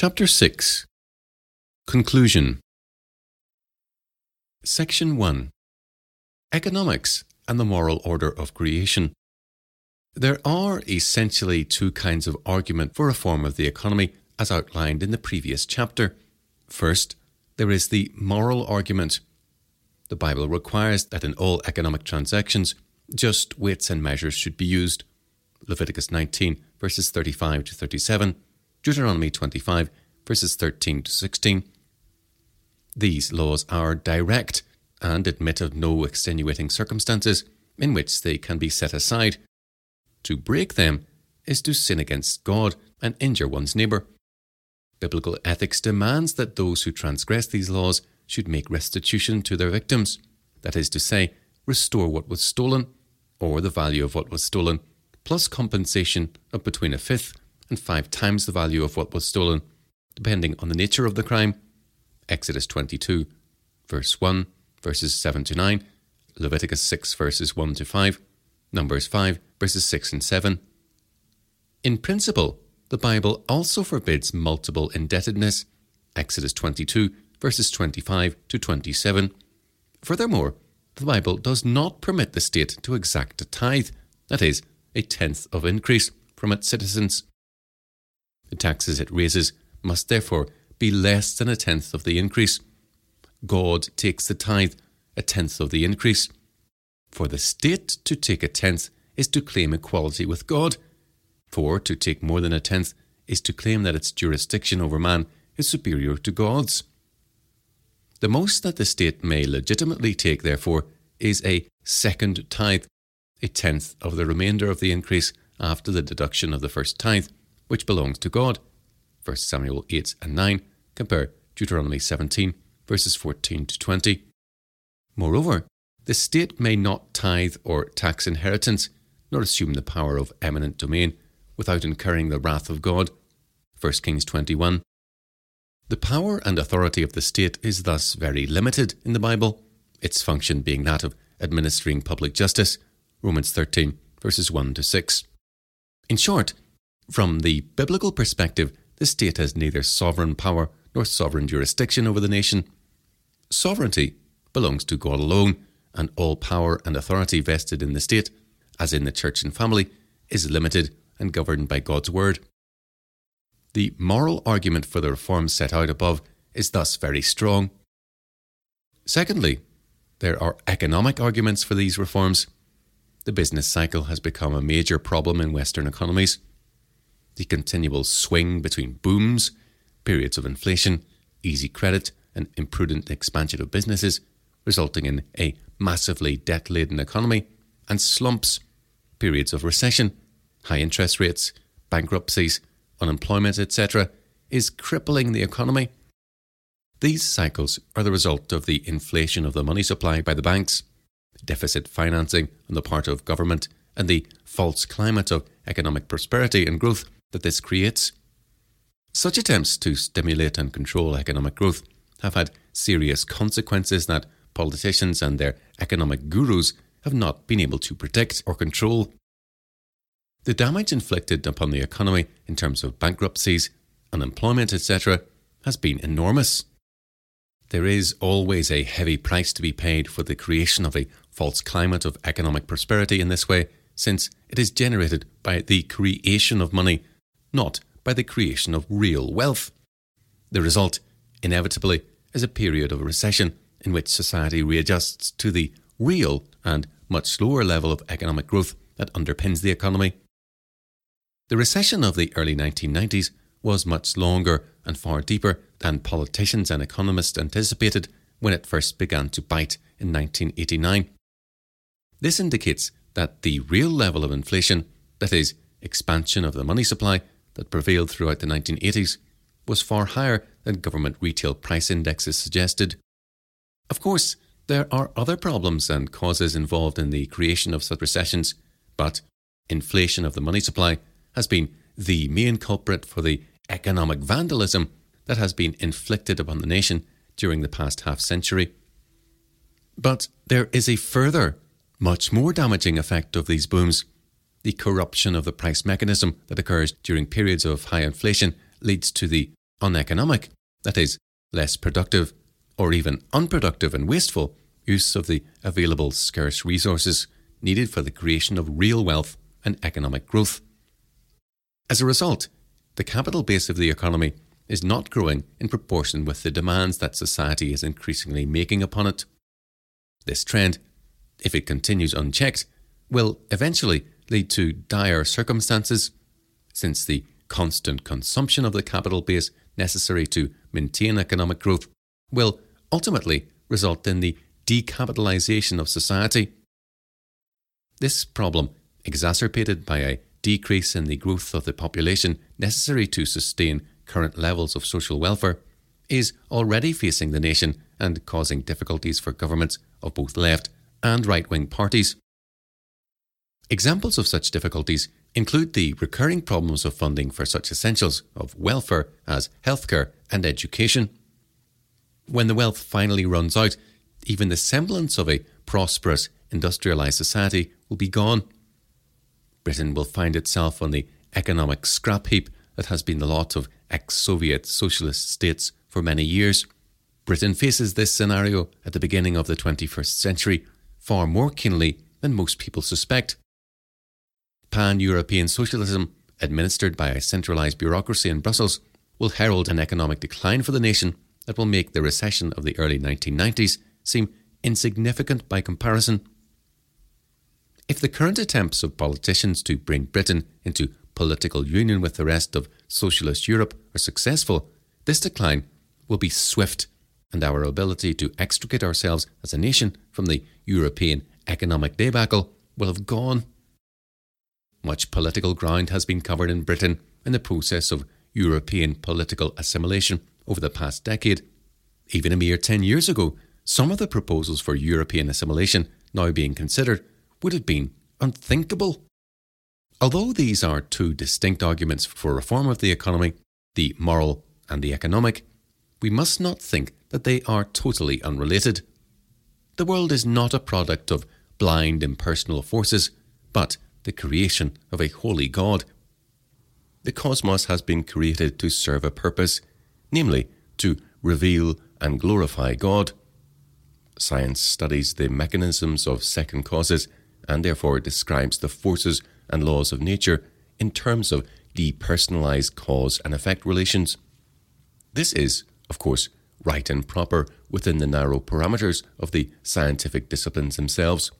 Chapter 6 Conclusion Section 1 Economics and the Moral Order of Creation. There are essentially two kinds of argument for reform of the economy as outlined in the previous chapter. First, there is the moral argument. The Bible requires that in all economic transactions, just weights and measures should be used. Leviticus 19, verses 35 to 37, Deuteronomy 25, verses 13 to 16. These laws are direct and admit of no extenuating circumstances in which they can be set aside. To break them is to sin against God and injure one's neighbour. Biblical ethics demands that those who transgress these laws should make restitution to their victims, that is to say, restore what was stolen, or the value of what was stolen, plus compensation of between a fifth and five times the value of what was stolen, depending on the nature of the crime. Exodus 22, verse 1, verses 7 to 9, Leviticus 6, verses 1 to 5, Numbers 5, verses 6 and 7. In principle, the Bible also forbids multiple indebtedness. Exodus 22, verses 25 to 27. Furthermore, the Bible does not permit the state to exact a tithe, that is, a tenth of increase, from its citizens. The taxes it raises must therefore be less than a tenth of the increase. God takes the tithe, a tenth of the increase. For the state to take a tenth is to claim equality with God, for to take more than a tenth is to claim that its jurisdiction over man is superior to God's. The most that the state may legitimately take, therefore, is a second tithe, a tenth of the remainder of the increase after the deduction of the first tithe, which belongs to God. 1 Samuel 8 and 9, compare Deuteronomy 17, verses 14 to 20. Moreover, the state may not tithe or tax inheritance, nor assume the power of eminent domain, without incurring the wrath of God. 1 Kings 21. The power and authority of the state is thus very limited in the Bible, its function being that of administering public justice. Romans 13, verses 1 to 6. In short, from the biblical perspective, the state has neither sovereign power nor sovereign jurisdiction over the nation. Sovereignty belongs to God alone, and all power and authority vested in the state, as in the church and family, is limited and governed by God's word. The moral argument for the reforms set out above is thus very strong. Secondly, there are economic arguments for these reforms. The business cycle has become a major problem in Western economies. The continual swing between booms, periods of inflation, easy credit, and imprudent expansion of businesses, resulting in a massively debt laden economy, and slumps, periods of recession, high interest rates, bankruptcies, unemployment, etc., is crippling the economy. These cycles are the result of the inflation of the money supply by the banks, deficit financing on the part of government, and the false climate of economic prosperity and growth that this creates. Such attempts to stimulate and control economic growth have had serious consequences that politicians and their economic gurus have not been able to predict or control. The damage inflicted upon the economy in terms of bankruptcies, unemployment, etc., has been enormous. There is always a heavy price to be paid for the creation of a false climate of economic prosperity in this way, since it is generated by the creation of money, not by the creation of real wealth. The result, inevitably, is a period of recession in which society readjusts to the real and much slower level of economic growth that underpins the economy. The recession of the early 1990s was much longer and far deeper than politicians and economists anticipated when it first began to bite in 1989. This indicates that the real level of inflation, that is, expansion of the money supply, that prevailed throughout the 1980s, was far higher than government retail price indexes suggested. Of course, there are other problems and causes involved in the creation of such recessions, but inflation of the money supply has been the main culprit for the economic vandalism that has been inflicted upon the nation during the past half century. But there is a further, much more damaging effect of these booms. The corruption of the price mechanism that occurs during periods of high inflation leads to the uneconomic, that is, less productive, or even unproductive and wasteful use of the available scarce resources needed for the creation of real wealth and economic growth. As a result, the capital base of the economy is not growing in proportion with the demands that society is increasingly making upon it. This trend, if it continues unchecked, will eventually lead to dire circumstances, since the constant consumption of the capital base necessary to maintain economic growth will ultimately result in the decapitalization of society. This problem, exacerbated by a decrease in the growth of the population necessary to sustain current levels of social welfare, is already facing the nation and causing difficulties for governments of both left and right wing parties. Examples of such difficulties include the recurring problems of funding for such essentials of welfare as healthcare and education. When the wealth finally runs out, even the semblance of a prosperous, industrialised society will be gone. Britain will find itself on the economic scrap heap that has been the lot of ex Soviet socialist states for many years. Britain faces this scenario at the beginning of the 21st century far more keenly than most people suspect. Pan European socialism, administered by a centralised bureaucracy in Brussels, will herald an economic decline for the nation that will make the recession of the early 1990s seem insignificant by comparison. If the current attempts of politicians to bring Britain into political union with the rest of socialist Europe are successful, this decline will be swift, and our ability to extricate ourselves as a nation from the European economic debacle will have gone. Much political ground has been covered in Britain in the process of European political assimilation over the past decade. Even a mere 10 years ago, some of the proposals for European assimilation now being considered would have been unthinkable. Although these are two distinct arguments for reform of the economy, the moral and the economic, we must not think that they are totally unrelated. The world is not a product of blind impersonal forces, but the creation of a holy God. The cosmos has been created to serve a purpose, namely, to reveal and glorify God. Science studies the mechanisms of second causes and therefore describes the forces and laws of nature in terms of depersonalized cause and effect relations. This is, of course, right and proper within the narrow parameters of the scientific disciplines themselves.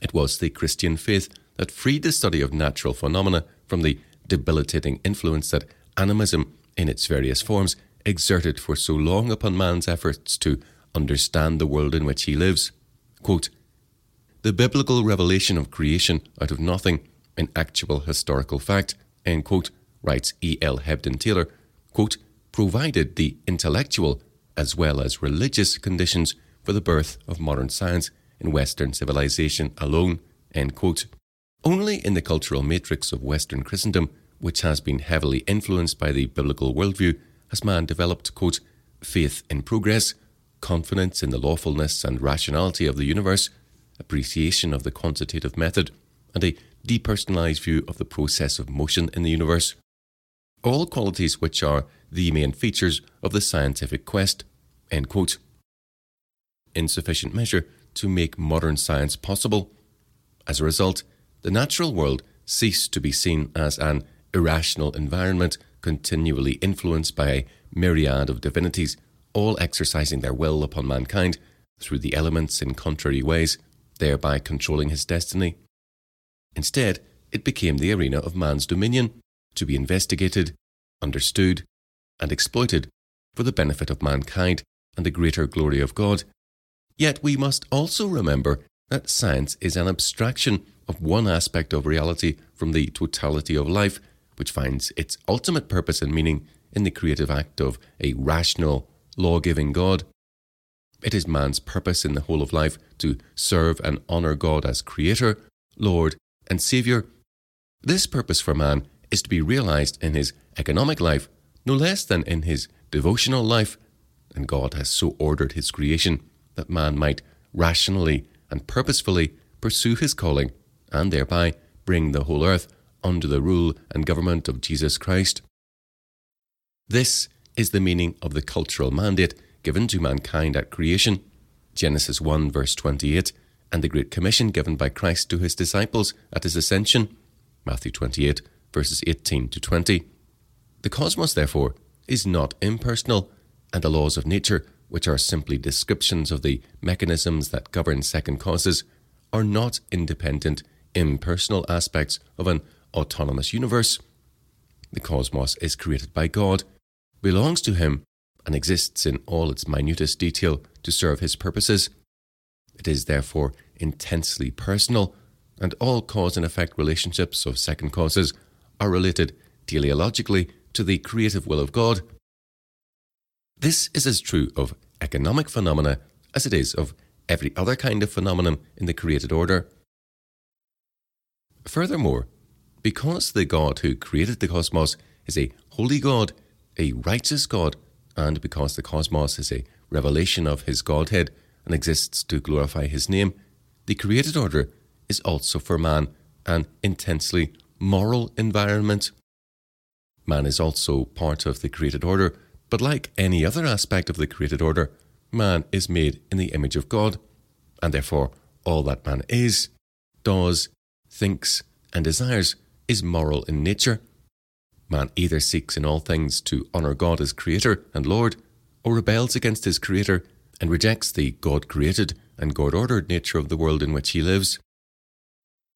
It was the Christian faith that freed the study of natural phenomena from the debilitating influence that animism, in its various forms, exerted for so long upon man's efforts to understand the world in which he lives. Quote, the biblical revelation of creation out of nothing, an actual historical fact, end quote, writes E. L. Hebden Taylor, quote, provided the intellectual as well as religious conditions for the birth of modern science in Western civilization alone. Only in the cultural matrix of Western Christendom, which has been heavily influenced by the biblical worldview, has man developed quote, faith in progress, confidence in the lawfulness and rationality of the universe, appreciation of the quantitative method, and a depersonalized view of the process of motion in the universe. All qualities which are the main features of the scientific quest. In sufficient measure to make modern science possible. As a result, the natural world ceased to be seen as an irrational environment continually influenced by a myriad of divinities, all exercising their will upon mankind through the elements in contrary ways, thereby controlling his destiny. Instead, it became the arena of man's dominion, to be investigated, understood, and exploited for the benefit of mankind and the greater glory of God. Yet we must also remember that science is an abstraction of one aspect of reality from the totality of life, which finds its ultimate purpose and meaning in the creative act of a rational, law giving God. It is man's purpose in the whole of life to serve and honour God as Creator, Lord, and Saviour. This purpose for man is to be realised in his economic life no less than in his devotional life, and God has so ordered his creation that man might rationally and purposefully pursue his calling and thereby bring the whole earth under the rule and government of Jesus Christ. This is the meaning of the cultural mandate given to mankind at creation, Genesis 1, verse 28, and the Great Commission given by Christ to his disciples at his ascension, Matthew 28, verses 18 to 20. The cosmos, therefore, is not impersonal, and the laws of nature, which are simply descriptions of the mechanisms that govern second causes, are not independent, impersonal aspects of an autonomous universe. The cosmos is created by God, belongs to Him, and exists in all its minutest detail to serve His purposes. It is therefore intensely personal, and all cause and effect relationships of second causes are related teleologically to the creative will of God. This is as true of economic phenomena as it is of every other kind of phenomenon in the created order. Furthermore, because the God who created the cosmos is a holy God, a righteous God, and because the cosmos is a revelation of his Godhead and exists to glorify his name, the created order is also for man an intensely moral environment. Man is also part of the created order, but like any other aspect of the created order, man is made in the image of God, and therefore all that man is, does, thinks, and desires is moral in nature. Man either seeks in all things to honour God as Creator and Lord, or rebels against his Creator and rejects the God created and God ordered nature of the world in which he lives.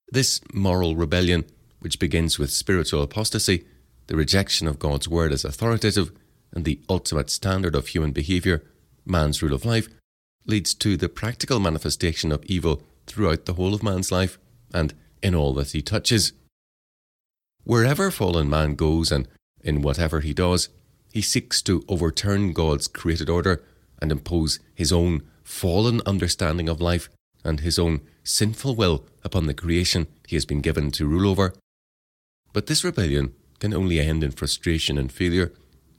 This moral rebellion, which begins with spiritual apostasy, the rejection of God's word as authoritative, and the ultimate standard of human behaviour, man's rule of life, leads to the practical manifestation of evil throughout the whole of man's life and in all that he touches. Wherever fallen man goes and in whatever he does, he seeks to overturn God's created order and impose his own fallen understanding of life and his own sinful will upon the creation he has been given to rule over. But this rebellion can only end in frustration and failure,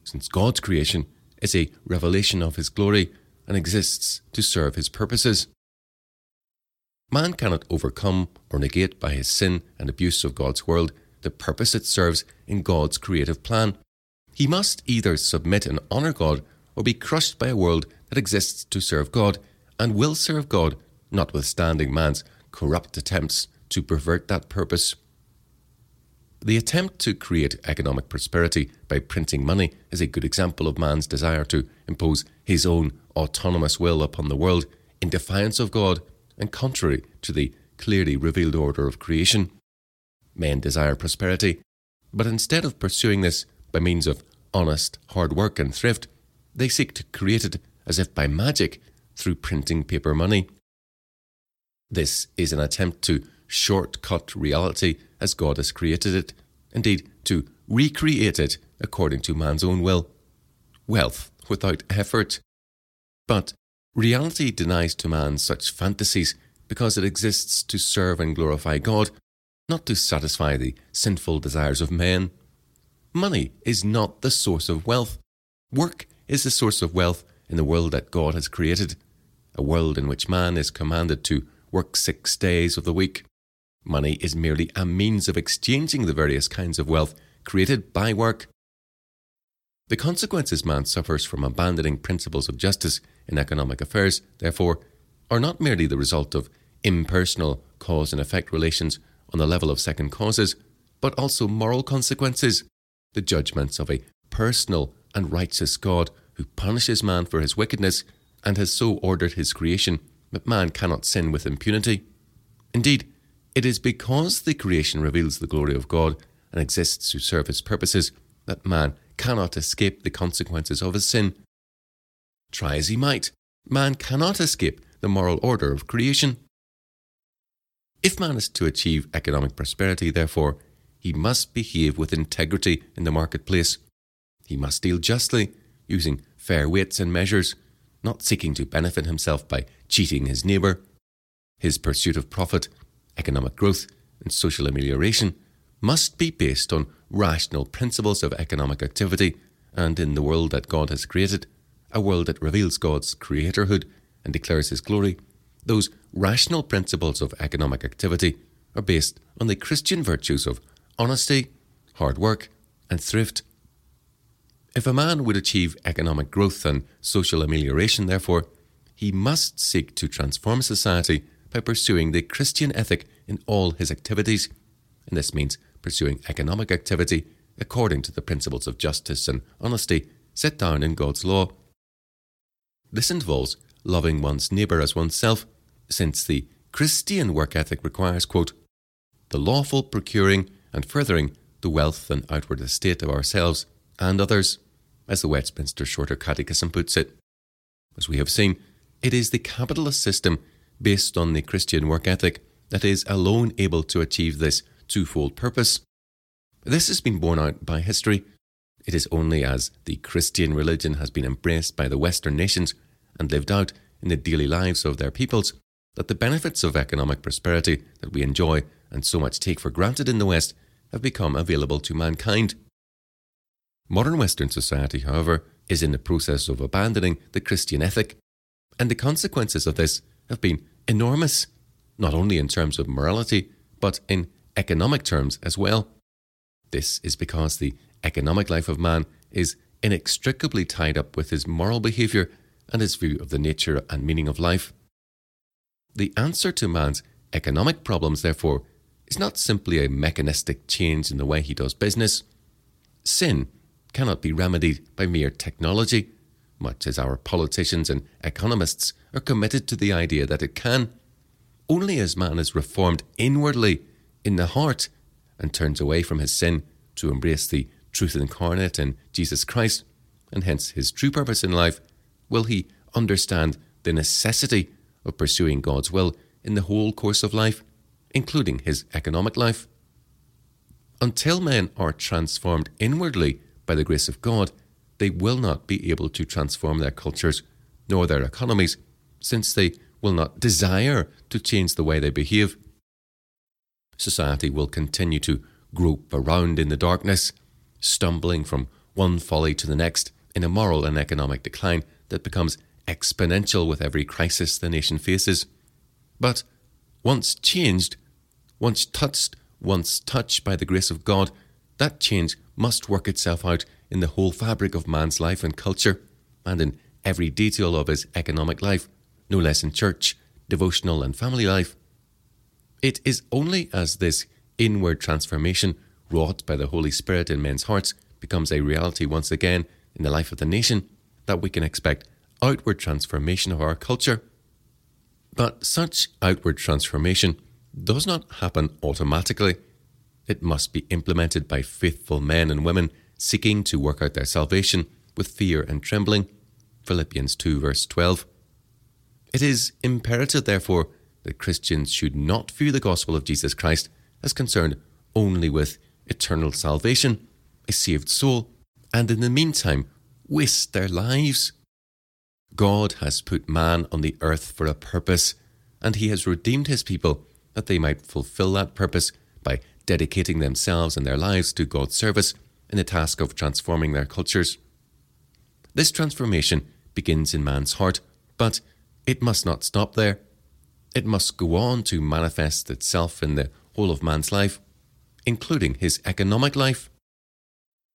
since God's creation is a revelation of his glory and exists to serve his purposes. Man cannot overcome or negate by his sin and abuse of God's world the purpose it serves in God's creative plan. He must either submit and honour God or be crushed by a world that exists to serve God and will serve God, notwithstanding man's corrupt attempts to pervert that purpose. The attempt to create economic prosperity by printing money is a good example of man's desire to impose his own autonomous will upon the world in defiance of God and contrary to the clearly revealed order of creation. Men desire prosperity, but instead of pursuing this by means of honest hard work and thrift, they seek to create it as if by magic through printing paper money. This is an attempt to shortcut reality as God has created it, indeed, to recreate it according to man's own will. Wealth without effort. But reality denies to man such fantasies because it exists to serve and glorify God, not to satisfy the sinful desires of men. Money is not the source of wealth. Work is the source of wealth in the world that God has created, a world in which man is commanded to work six days of the week. Money is merely a means of exchanging the various kinds of wealth created by work. The consequences man suffers from abandoning principles of justice in economic affairs, therefore, are not merely the result of impersonal cause and effect relations on the level of second causes, but also moral consequences, the judgments of a personal and righteous God who punishes man for his wickedness and has so ordered his creation that man cannot sin with impunity. Indeed, it is because the creation reveals the glory of God and exists to serve his purposes that man cannot escape the consequences of his sin. Try as he might, man cannot escape the moral order of creation. If man is to achieve economic prosperity, therefore, he must behave with integrity in the marketplace. He must deal justly, using fair weights and measures, not seeking to benefit himself by cheating his neighbour. His pursuit of profit economic growth, and social amelioration must be based on rational principles of economic activity and in the world that God has created, a world that reveals God's creatorhood and declares his glory, those rational principles of economic activity are based on the Christian virtues of honesty, hard work, and thrift. If a man would achieve economic growth and social amelioration, therefore, he must seek to transform society by pursuing the Christian ethic in all his activities. And this means pursuing economic activity according to the principles of justice and honesty set down in God's law. This involves loving one's neighbour as oneself, since the Christian work ethic requires, quote, the lawful procuring and furthering the wealth and outward estate of ourselves and others, as the Westminster Shorter Catechism puts it. As we have seen, it is the capitalist system based on the Christian work ethic that is alone able to achieve this twofold purpose. This has been borne out by history. It is only as the Christian religion has been embraced by the Western nations and lived out in the daily lives of their peoples that the benefits of economic prosperity that we enjoy and so much take for granted in the West have become available to mankind. Modern Western society, however, is in the process of abandoning the Christian ethic, and the consequences of this have been enormous, not only in terms of morality, but in economic terms as well. This is because the economic life of man is inextricably tied up with his moral behaviour and his view of the nature and meaning of life. The answer to man's economic problems, therefore, is not simply a mechanistic change in the way he does business. Sin cannot be remedied by mere technology, much as our politicians and economists are committed to the idea that it can. Only as man is reformed inwardly, in the heart, and turns away from his sin to embrace the truth incarnate in Jesus Christ, and hence his true purpose in life, will he understand the necessity of pursuing God's will in the whole course of life, including his economic life. Until men are transformed inwardly by the grace of God, they will not be able to transform their cultures nor their economies, since they will not desire to change the way they behave. Society will continue to grope around in the darkness, stumbling from one folly to the next in a moral and economic decline that becomes exponential with every crisis the nation faces. But once changed, once touched, once touched by the grace of God, that change must work itself out in the whole fabric of man's life and culture, and in every detail of his economic life, no less in church, devotional, and family life. It is only as this inward transformation wrought by the Holy Spirit in men's hearts becomes a reality once again in the life of the nation that we can expect outward transformation of our culture. But such outward transformation does not happen automatically. It must be implemented by faithful men and women seeking to work out their salvation with fear and trembling. Philippians 2, verse 12. It is imperative, therefore, that Christians should not view the gospel of Jesus Christ as concerned only with eternal salvation, a saved soul, and in the meantime waste their lives. God has put man on the earth for a purpose, and he has redeemed his people that they might fulfill that purpose by dedicating themselves and their lives to God's service in the task of transforming their cultures. This transformation begins in man's heart, but it must not stop there. It must go on to manifest itself in the whole of man's life, including his economic life.